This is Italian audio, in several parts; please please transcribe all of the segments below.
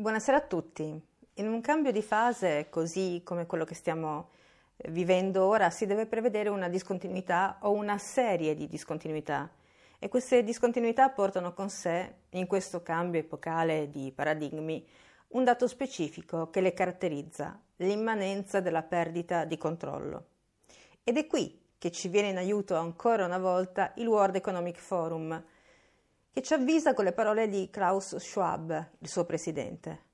Buonasera a tutti. In un cambio di fase così come quello che stiamo eh, vivendo ora si deve prevedere una discontinuità o una serie di discontinuità e queste discontinuità portano con sé, in questo cambio epocale di paradigmi, un dato specifico che le caratterizza, l'immanenza della perdita di controllo. Ed è qui che ci viene in aiuto ancora una volta il World Economic Forum, che ci avvisa con le parole di Klaus Schwab, il suo presidente.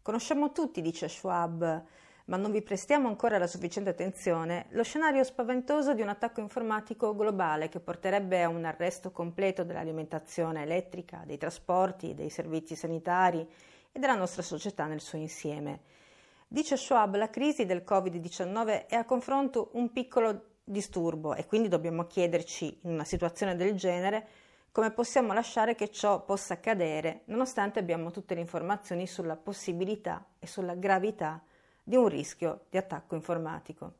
Conosciamo tutti, dice Schwab, ma non vi prestiamo ancora la sufficiente attenzione, lo scenario spaventoso di un attacco informatico globale che porterebbe a un arresto completo dell'alimentazione elettrica, dei trasporti, dei servizi sanitari e della nostra società nel suo insieme. Dice Schwab, la crisi del Covid-19 è a confronto un piccolo disturbo e quindi dobbiamo chiederci in una situazione del genere come possiamo lasciare che ciò possa accadere, nonostante abbiamo tutte le informazioni sulla possibilità e sulla gravità di un rischio di attacco informatico.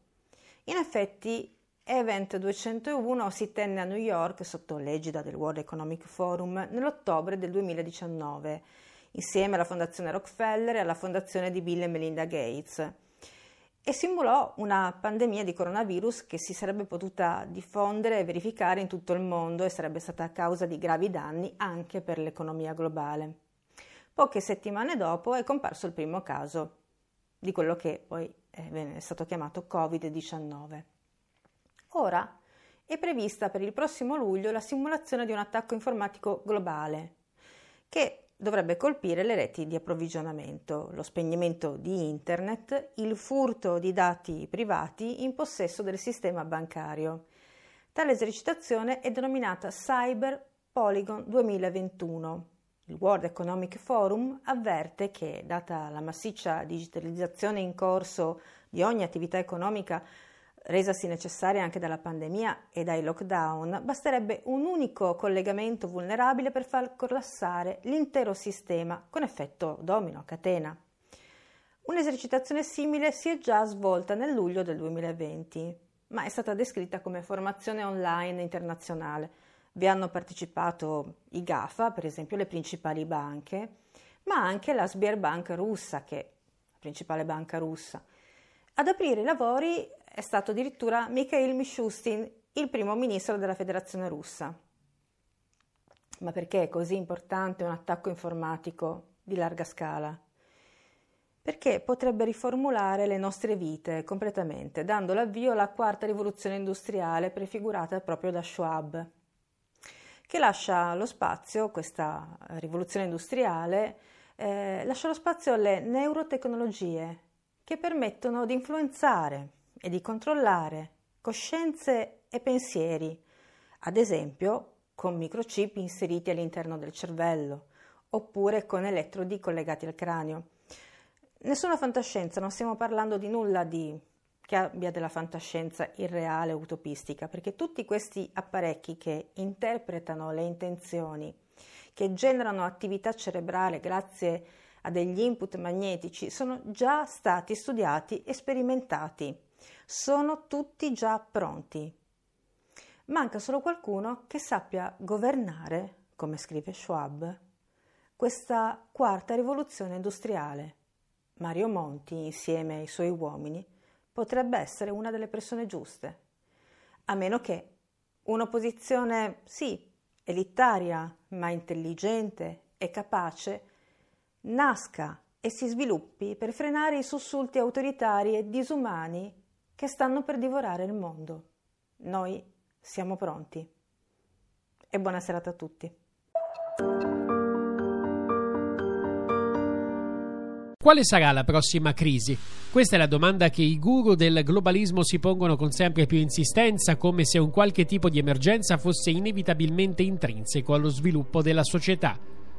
In effetti, Event 201 si tenne a New York sotto l'egida del World Economic Forum nell'ottobre del 2019, insieme alla Fondazione Rockefeller e alla Fondazione di Bill e Melinda Gates e simulò una pandemia di coronavirus che si sarebbe potuta diffondere e verificare in tutto il mondo e sarebbe stata causa di gravi danni anche per l'economia globale. Poche settimane dopo è comparso il primo caso di quello che poi è stato chiamato Covid-19. Ora è prevista per il prossimo luglio la simulazione di un attacco informatico globale che dovrebbe colpire le reti di approvvigionamento, lo spegnimento di Internet, il furto di dati privati in possesso del sistema bancario. Tale esercitazione è denominata Cyber Polygon 2021. Il World Economic Forum avverte che, data la massiccia digitalizzazione in corso di ogni attività economica, resasi necessaria anche dalla pandemia e dai lockdown, basterebbe un unico collegamento vulnerabile per far collassare l'intero sistema con effetto domino a catena. Un'esercitazione simile si è già svolta nel luglio del 2020, ma è stata descritta come formazione online internazionale. Vi hanno partecipato i GAFA, per esempio le principali banche, ma anche la Sberbank russa, che è la principale banca russa. Ad aprire i lavori è stato addirittura Mikhail Mishustin, il primo ministro della Federazione russa. Ma perché è così importante un attacco informatico di larga scala? Perché potrebbe riformulare le nostre vite completamente, dando l'avvio alla quarta rivoluzione industriale prefigurata proprio da Schwab, che lascia lo spazio, questa rivoluzione industriale, eh, lascia lo spazio alle neurotecnologie che permettono di influenzare, e di controllare coscienze e pensieri, ad esempio con microchip inseriti all'interno del cervello oppure con elettrodi collegati al cranio. Nessuna fantascienza, non stiamo parlando di nulla di che abbia della fantascienza irreale o utopistica, perché tutti questi apparecchi che interpretano le intenzioni, che generano attività cerebrale grazie a degli input magnetici, sono già stati studiati e sperimentati sono tutti già pronti. Manca solo qualcuno che sappia governare, come scrive Schwab, questa quarta rivoluzione industriale. Mario Monti, insieme ai suoi uomini, potrebbe essere una delle persone giuste, a meno che un'opposizione, sì, elitaria, ma intelligente e capace, nasca e si sviluppi per frenare i sussulti autoritari e disumani che stanno per divorare il mondo. Noi siamo pronti. E buona serata a tutti. Quale sarà la prossima crisi? Questa è la domanda che i guru del globalismo si pongono con sempre più insistenza, come se un qualche tipo di emergenza fosse inevitabilmente intrinseco allo sviluppo della società.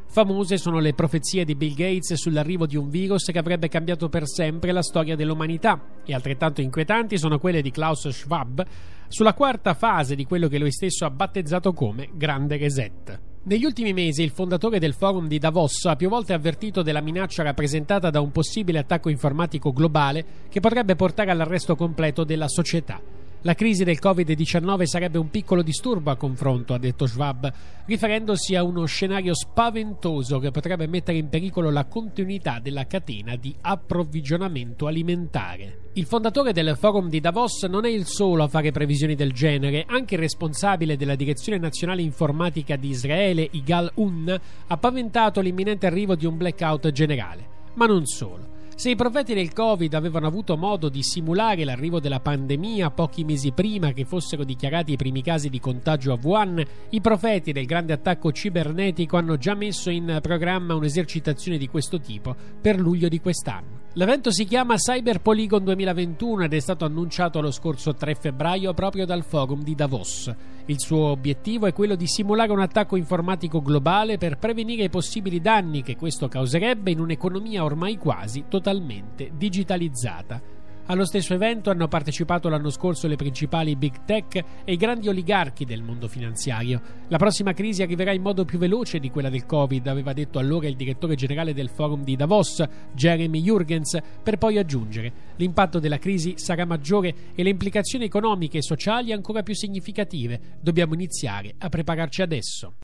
Famose sono le profezie di Bill Gates sull'arrivo di un virus che avrebbe cambiato per sempre la storia dell'umanità e altrettanto inquietanti sono quelle di Klaus Schwab sulla quarta fase di quello che lui stesso ha battezzato come Grande Reset. Negli ultimi mesi il fondatore del forum di Davos ha più volte avvertito della minaccia rappresentata da un possibile attacco informatico globale che potrebbe portare all'arresto completo della società. La crisi del Covid-19 sarebbe un piccolo disturbo a confronto, ha detto Schwab, riferendosi a uno scenario spaventoso che potrebbe mettere in pericolo la continuità della catena di approvvigionamento alimentare. Il fondatore del forum di Davos non è il solo a fare previsioni del genere, anche il responsabile della Direzione Nazionale Informatica di Israele, Igal Un, ha paventato l'imminente arrivo di un blackout generale. Ma non solo. Se i profeti del Covid avevano avuto modo di simulare l'arrivo della pandemia pochi mesi prima che fossero dichiarati i primi casi di contagio a Wuhan, i profeti del grande attacco cibernetico hanno già messo in programma un'esercitazione di questo tipo per luglio di quest'anno. L'evento si chiama Cyber Polygon 2021 ed è stato annunciato lo scorso 3 febbraio proprio dal forum di Davos. Il suo obiettivo è quello di simulare un attacco informatico globale per prevenire i possibili danni che questo causerebbe in un'economia ormai quasi totalmente digitalizzata. Allo stesso evento hanno partecipato l'anno scorso le principali big tech e i grandi oligarchi del mondo finanziario. La prossima crisi arriverà in modo più veloce di quella del Covid, aveva detto allora il direttore generale del forum di Davos, Jeremy Jurgens, per poi aggiungere: l'impatto della crisi sarà maggiore e le implicazioni economiche e sociali ancora più significative. Dobbiamo iniziare a prepararci adesso.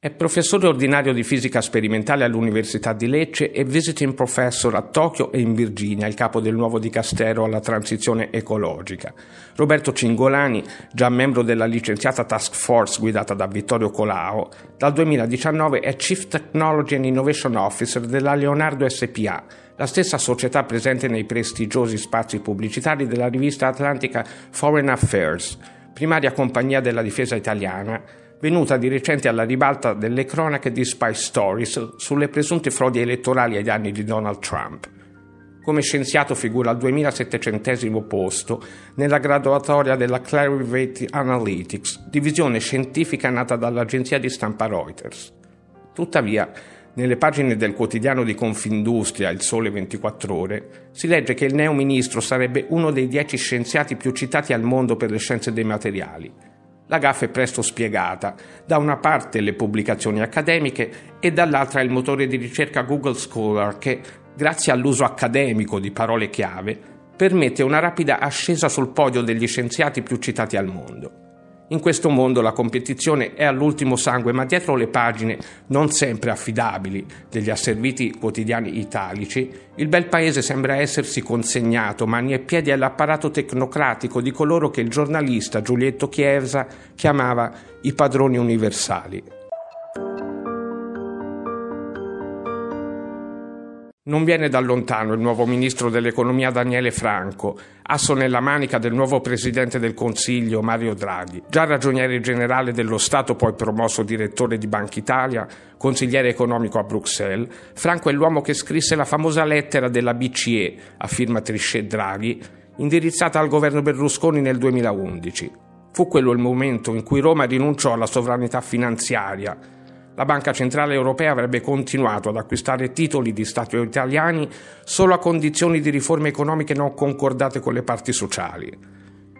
È professore ordinario di fisica sperimentale all'Università di Lecce e visiting professor a Tokyo e in Virginia, il capo del nuovo dicastero alla transizione ecologica. Roberto Cingolani, già membro della licenziata task force guidata da Vittorio Colao, dal 2019 è Chief Technology and Innovation Officer della Leonardo SPA, la stessa società presente nei prestigiosi spazi pubblicitari della rivista atlantica Foreign Affairs, primaria compagnia della difesa italiana venuta di recente alla ribalta delle cronache di Spy Stories sulle presunte frodi elettorali agli anni di Donald Trump. Come scienziato figura al 2700 posto nella graduatoria della Clarivate Analytics, divisione scientifica nata dall'agenzia di stampa Reuters. Tuttavia, nelle pagine del quotidiano di Confindustria Il Sole 24 Ore si legge che il neo ministro sarebbe uno dei dieci scienziati più citati al mondo per le scienze dei materiali la gaffa è presto spiegata. Da una parte le pubblicazioni accademiche e dall'altra il motore di ricerca Google Scholar che, grazie all'uso accademico di parole chiave, permette una rapida ascesa sul podio degli scienziati più citati al mondo. In questo mondo la competizione è all'ultimo sangue, ma dietro le pagine, non sempre affidabili, degli asserviti quotidiani italici, il bel paese sembra essersi consegnato mani e piedi all'apparato tecnocratico di coloro che il giornalista Giulietto Chiesa chiamava i padroni universali. Non viene da lontano il nuovo ministro dell'economia Daniele Franco, asso nella manica del nuovo presidente del Consiglio Mario Draghi, già ragioniere generale dello Stato, poi promosso direttore di Banca Italia, consigliere economico a Bruxelles. Franco è l'uomo che scrisse la famosa lettera della BCE a firma Trichet Draghi, indirizzata al governo Berlusconi nel 2011. Fu quello il momento in cui Roma rinunciò alla sovranità finanziaria la Banca Centrale Europea avrebbe continuato ad acquistare titoli di Stato italiani solo a condizioni di riforme economiche non concordate con le parti sociali.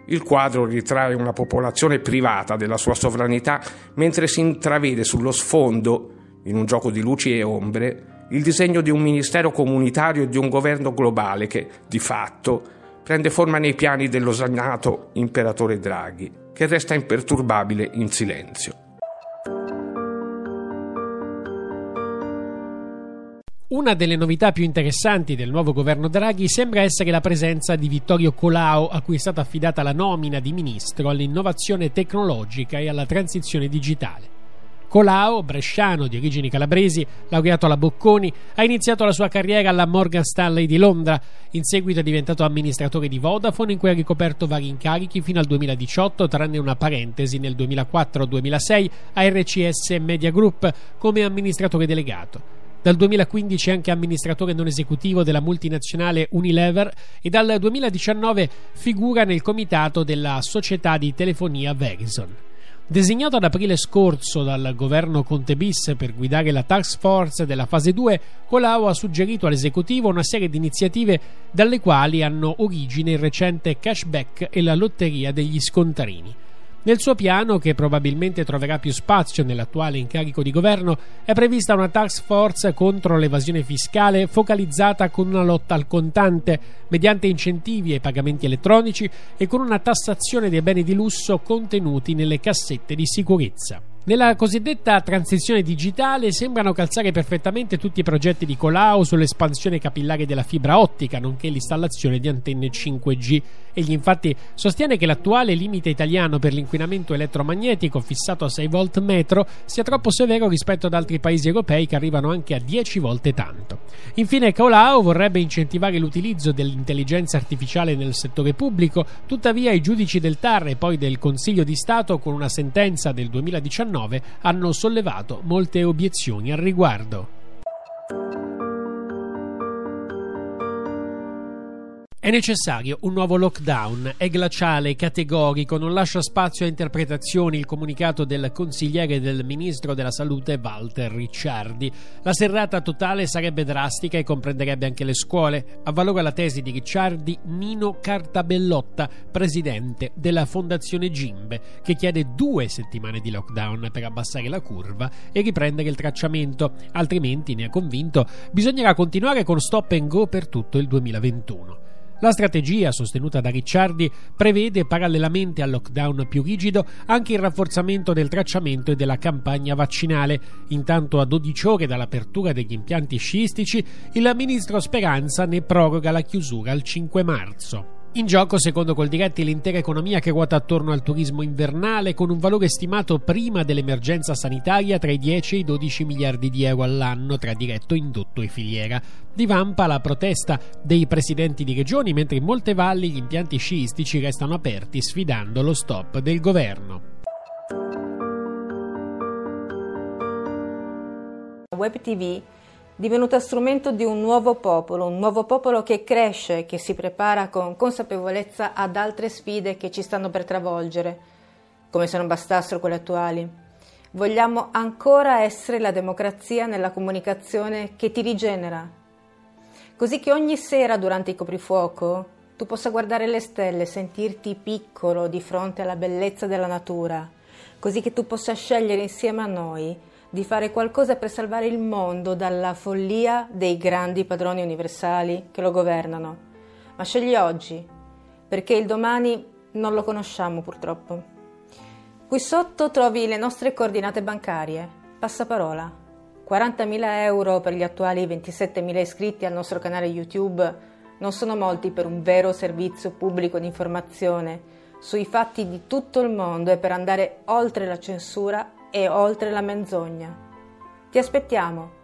Il quadro ritrae una popolazione privata della sua sovranità mentre si intravede sullo sfondo, in un gioco di luci e ombre, il disegno di un ministero comunitario e di un governo globale che, di fatto, prende forma nei piani dell'osannato imperatore Draghi, che resta imperturbabile in silenzio. Una delle novità più interessanti del nuovo governo Draghi sembra essere la presenza di Vittorio Colao, a cui è stata affidata la nomina di ministro all'innovazione tecnologica e alla transizione digitale. Colao, bresciano di origini calabresi, laureato alla Bocconi, ha iniziato la sua carriera alla Morgan Stanley di Londra. In seguito è diventato amministratore di Vodafone, in cui ha ricoperto vari incarichi fino al 2018, tranne una parentesi nel 2004-2006 a RCS Media Group come amministratore delegato. Dal 2015 è anche amministratore non esecutivo della multinazionale Unilever e dal 2019 figura nel comitato della società di telefonia Verizon. Designato ad aprile scorso dal governo Conte bis per guidare la task force della fase 2, Colau ha suggerito all'esecutivo una serie di iniziative dalle quali hanno origine il recente cashback e la lotteria degli scontrini. Nel suo piano, che probabilmente troverà più spazio nell'attuale incarico di governo, è prevista una task force contro l'evasione fiscale focalizzata con una lotta al contante, mediante incentivi ai pagamenti elettronici e con una tassazione dei beni di lusso contenuti nelle cassette di sicurezza. Nella cosiddetta transizione digitale sembrano calzare perfettamente tutti i progetti di Colau sull'espansione capillare della fibra ottica, nonché l'installazione di antenne 5G. Egli infatti sostiene che l'attuale limite italiano per l'inquinamento elettromagnetico fissato a 6 volt metro sia troppo severo rispetto ad altri paesi europei che arrivano anche a 10 volte tanto. Infine Colau vorrebbe incentivare l'utilizzo dell'intelligenza artificiale nel settore pubblico, tuttavia i giudici del TAR e poi del Consiglio di Stato con una sentenza del 2019 hanno sollevato molte obiezioni al riguardo. È necessario un nuovo lockdown, è glaciale, categorico, non lascia spazio a interpretazioni il comunicato del consigliere del ministro della salute Walter Ricciardi. La serrata totale sarebbe drastica e comprenderebbe anche le scuole. Avvalora la tesi di Ricciardi Nino Cartabellotta, presidente della Fondazione Gimbe, che chiede due settimane di lockdown per abbassare la curva e riprendere il tracciamento. Altrimenti, ne è convinto, bisognerà continuare con stop and go per tutto il 2021. La strategia sostenuta da Ricciardi prevede parallelamente al lockdown più rigido anche il rafforzamento del tracciamento e della campagna vaccinale. Intanto a 12 ore dall'apertura degli impianti sciistici, il ministro Speranza ne proroga la chiusura al 5 marzo. In gioco, secondo Coldiretti, l'intera economia che ruota attorno al turismo invernale con un valore stimato prima dell'emergenza sanitaria tra i 10 e i 12 miliardi di euro all'anno tra diretto, indotto e filiera. Divampa la protesta dei presidenti di regioni, mentre in molte valli gli impianti sciistici restano aperti sfidando lo stop del governo. Web TV divenuta strumento di un nuovo popolo, un nuovo popolo che cresce, che si prepara con consapevolezza ad altre sfide che ci stanno per travolgere, come se non bastassero quelle attuali. Vogliamo ancora essere la democrazia nella comunicazione che ti rigenera, così che ogni sera durante il coprifuoco tu possa guardare le stelle, sentirti piccolo di fronte alla bellezza della natura, così che tu possa scegliere insieme a noi di fare qualcosa per salvare il mondo dalla follia dei grandi padroni universali che lo governano. Ma scegli oggi, perché il domani non lo conosciamo purtroppo. Qui sotto trovi le nostre coordinate bancarie. Passaparola. 40.000 euro per gli attuali 27.000 iscritti al nostro canale YouTube non sono molti per un vero servizio pubblico di informazione sui fatti di tutto il mondo e per andare oltre la censura e oltre la menzogna. Ti aspettiamo.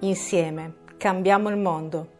Insieme cambiamo il mondo.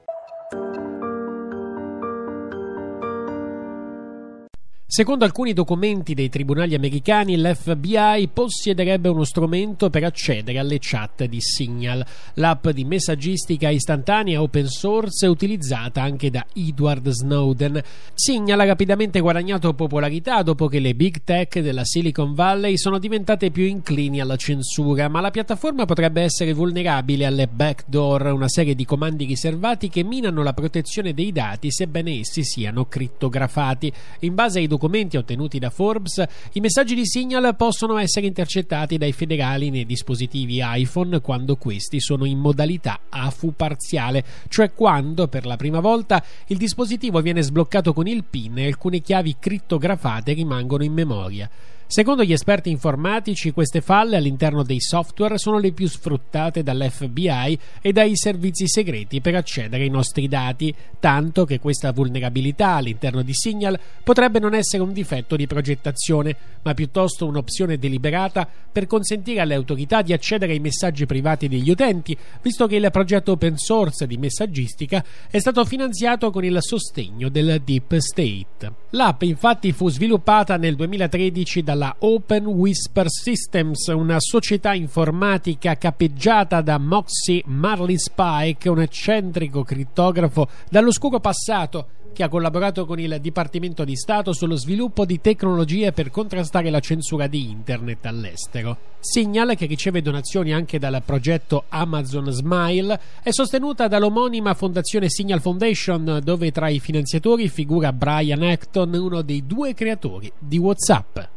Secondo alcuni documenti dei tribunali americani, l'FBI possiederebbe uno strumento per accedere alle chat di Signal, l'app di messaggistica istantanea open source utilizzata anche da Edward Snowden. Signal ha rapidamente guadagnato popolarità dopo che le big tech della Silicon Valley sono diventate più inclini alla censura, ma la piattaforma potrebbe essere vulnerabile alle backdoor, una serie di comandi riservati che minano la protezione dei dati sebbene essi siano crittografati. In base ai documenti documenti ottenuti da Forbes, i messaggi di Signal possono essere intercettati dai federali nei dispositivi iPhone quando questi sono in modalità AFU parziale, cioè quando per la prima volta il dispositivo viene sbloccato con il PIN e alcune chiavi crittografate rimangono in memoria. Secondo gli esperti informatici, queste falle all'interno dei software sono le più sfruttate dall'FBI e dai servizi segreti per accedere ai nostri dati, tanto che questa vulnerabilità all'interno di Signal potrebbe non essere un difetto di progettazione, ma piuttosto un'opzione deliberata per consentire alle autorità di accedere ai messaggi privati degli utenti, visto che il progetto open source di messaggistica è stato finanziato con il sostegno del Deep State. L'app infatti fu sviluppata nel 2013 da dalla Open Whisper Systems, una società informatica capeggiata da Moxie Marlin Spike, un eccentrico crittografo dall'oscuro passato che ha collaborato con il Dipartimento di Stato sullo sviluppo di tecnologie per contrastare la censura di Internet all'estero. Signal, che riceve donazioni anche dal progetto Amazon Smile, è sostenuta dall'omonima fondazione Signal Foundation, dove tra i finanziatori figura Brian Acton, uno dei due creatori di WhatsApp.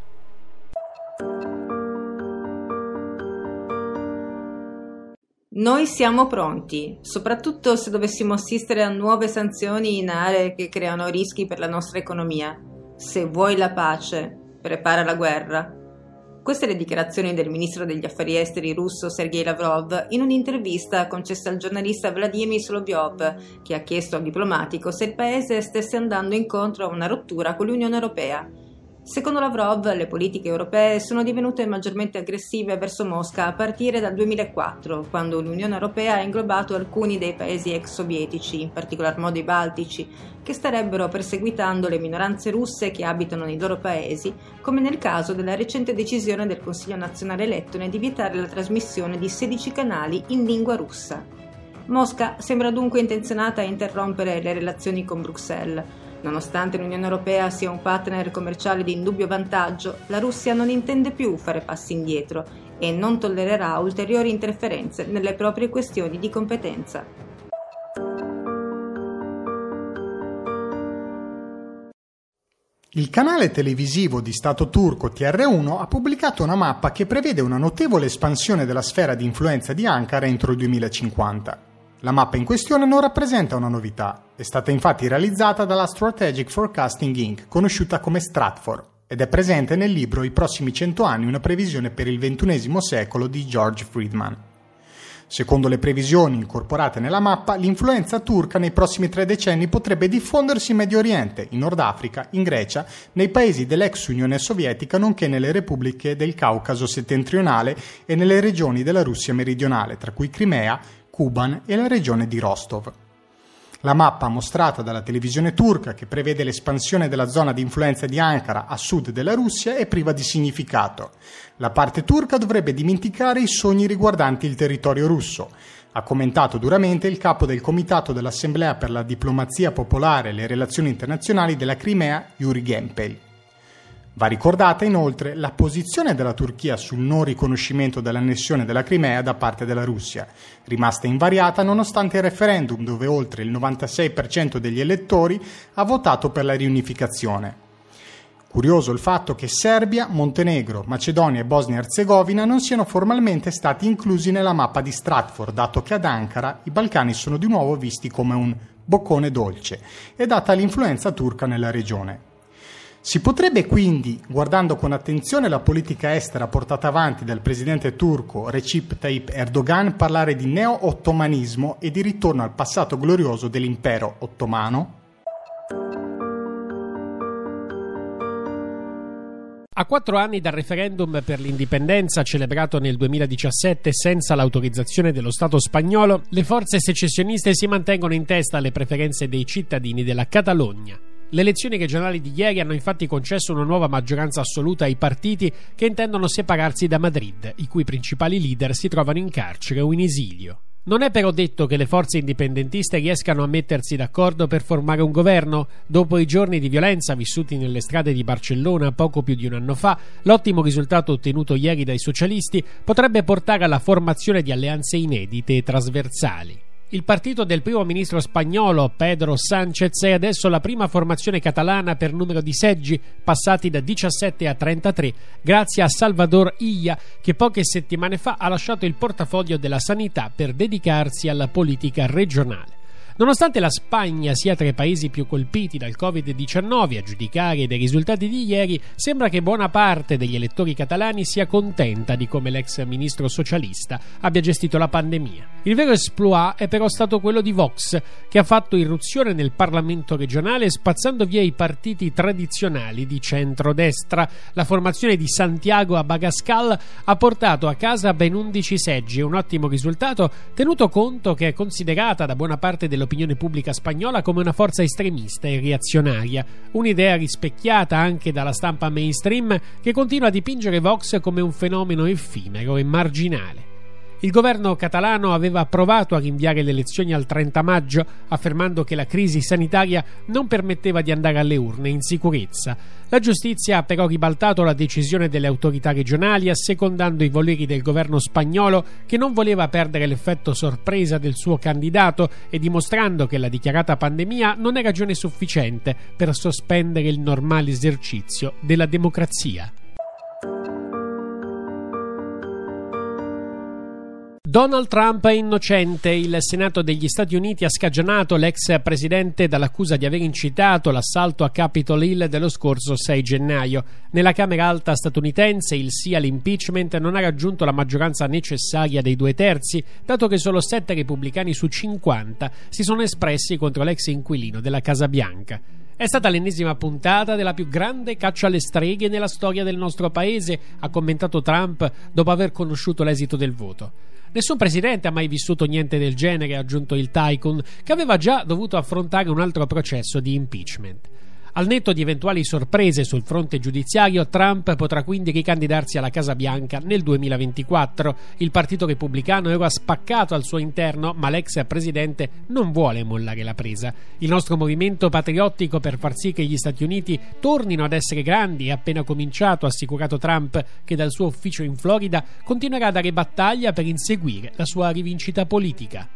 Noi siamo pronti, soprattutto se dovessimo assistere a nuove sanzioni in aree che creano rischi per la nostra economia. Se vuoi la pace, prepara la guerra. Queste le dichiarazioni del ministro degli affari esteri russo Sergei Lavrov in un'intervista concessa al giornalista Vladimir Solovyov, che ha chiesto al diplomatico se il paese stesse andando incontro a una rottura con l'Unione Europea. Secondo Lavrov, le politiche europee sono divenute maggiormente aggressive verso Mosca a partire dal 2004, quando l'Unione Europea ha inglobato alcuni dei paesi ex sovietici, in particolar modo i baltici, che starebbero perseguitando le minoranze russe che abitano nei loro paesi, come nel caso della recente decisione del Consiglio nazionale lettone di vietare la trasmissione di 16 canali in lingua russa. Mosca sembra dunque intenzionata a interrompere le relazioni con Bruxelles Nonostante l'Unione Europea sia un partner commerciale di indubbio vantaggio, la Russia non intende più fare passi indietro e non tollererà ulteriori interferenze nelle proprie questioni di competenza. Il canale televisivo di Stato turco TR1 ha pubblicato una mappa che prevede una notevole espansione della sfera di influenza di Ankara entro il 2050. La mappa in questione non rappresenta una novità, è stata infatti realizzata dalla Strategic Forecasting Inc., conosciuta come Stratfor, ed è presente nel libro I prossimi cento anni, una previsione per il XXI secolo di George Friedman. Secondo le previsioni incorporate nella mappa, l'influenza turca nei prossimi tre decenni potrebbe diffondersi in Medio Oriente, in Nord Africa, in Grecia, nei paesi dell'ex Unione Sovietica, nonché nelle repubbliche del Caucaso settentrionale e nelle regioni della Russia meridionale, tra cui Crimea, Kuban e la regione di Rostov. La mappa mostrata dalla televisione turca, che prevede l'espansione della zona di influenza di Ankara a sud della Russia, è priva di significato. La parte turca dovrebbe dimenticare i sogni riguardanti il territorio russo, ha commentato duramente il capo del Comitato dell'Assemblea per la diplomazia popolare e le relazioni internazionali della Crimea, Yuri Gempel. Va ricordata inoltre la posizione della Turchia sul non riconoscimento dell'annessione della Crimea da parte della Russia, rimasta invariata nonostante il referendum dove oltre il 96% degli elettori ha votato per la riunificazione. Curioso il fatto che Serbia, Montenegro, Macedonia e Bosnia-Herzegovina non siano formalmente stati inclusi nella mappa di Stratford, dato che ad Ankara i Balcani sono di nuovo visti come un boccone dolce e data l'influenza turca nella regione. Si potrebbe quindi, guardando con attenzione la politica estera portata avanti dal presidente turco Recep Tayyip Erdogan, parlare di neo-ottomanismo e di ritorno al passato glorioso dell'impero ottomano? A quattro anni dal referendum per l'indipendenza celebrato nel 2017 senza l'autorizzazione dello Stato spagnolo, le forze secessioniste si mantengono in testa alle preferenze dei cittadini della Catalogna. Le elezioni regionali di ieri hanno infatti concesso una nuova maggioranza assoluta ai partiti che intendono separarsi da Madrid, i cui principali leader si trovano in carcere o in esilio. Non è però detto che le forze indipendentiste riescano a mettersi d'accordo per formare un governo. Dopo i giorni di violenza vissuti nelle strade di Barcellona poco più di un anno fa, l'ottimo risultato ottenuto ieri dai socialisti potrebbe portare alla formazione di alleanze inedite e trasversali. Il partito del primo ministro spagnolo Pedro Sánchez è adesso la prima formazione catalana per numero di seggi, passati da 17 a 33, grazie a Salvador Illa, che poche settimane fa ha lasciato il portafoglio della sanità per dedicarsi alla politica regionale. Nonostante la Spagna sia tra i paesi più colpiti dal Covid-19, a giudicare dai risultati di ieri, sembra che buona parte degli elettori catalani sia contenta di come l'ex ministro socialista abbia gestito la pandemia. Il vero exploit è però stato quello di Vox, che ha fatto irruzione nel Parlamento regionale spazzando via i partiti tradizionali di centrodestra. La formazione di Santiago Abagascal ha portato a casa ben 11 seggi, un ottimo risultato tenuto conto che è considerata da buona parte dell'opinione l'opinione pubblica spagnola come una forza estremista e reazionaria, un'idea rispecchiata anche dalla stampa mainstream che continua a dipingere Vox come un fenomeno effimero e marginale. Il governo catalano aveva provato a rinviare le elezioni al 30 maggio, affermando che la crisi sanitaria non permetteva di andare alle urne in sicurezza. La giustizia ha però ribaltato la decisione delle autorità regionali, assecondando i voleri del governo spagnolo che non voleva perdere l'effetto sorpresa del suo candidato e dimostrando che la dichiarata pandemia non è ragione sufficiente per sospendere il normale esercizio della democrazia. Donald Trump è innocente. Il Senato degli Stati Uniti ha scagionato l'ex presidente dall'accusa di aver incitato l'assalto a Capitol Hill dello scorso 6 gennaio. Nella Camera Alta statunitense il sì all'impeachment non ha raggiunto la maggioranza necessaria dei due terzi, dato che solo 7 repubblicani su 50 si sono espressi contro l'ex inquilino della Casa Bianca. È stata l'ennesima puntata della più grande caccia alle streghe nella storia del nostro paese, ha commentato Trump dopo aver conosciuto l'esito del voto. Nessun presidente ha mai vissuto niente del genere, ha aggiunto il Tycoon, che aveva già dovuto affrontare un altro processo di impeachment. Al netto di eventuali sorprese sul fronte giudiziario, Trump potrà quindi ricandidarsi alla Casa Bianca nel 2024. Il Partito Repubblicano era spaccato al suo interno, ma l'ex presidente non vuole mollare la presa. Il nostro movimento patriottico per far sì che gli Stati Uniti tornino ad essere grandi è appena cominciato, ha assicurato Trump, che dal suo ufficio in Florida continuerà a dare battaglia per inseguire la sua rivincita politica.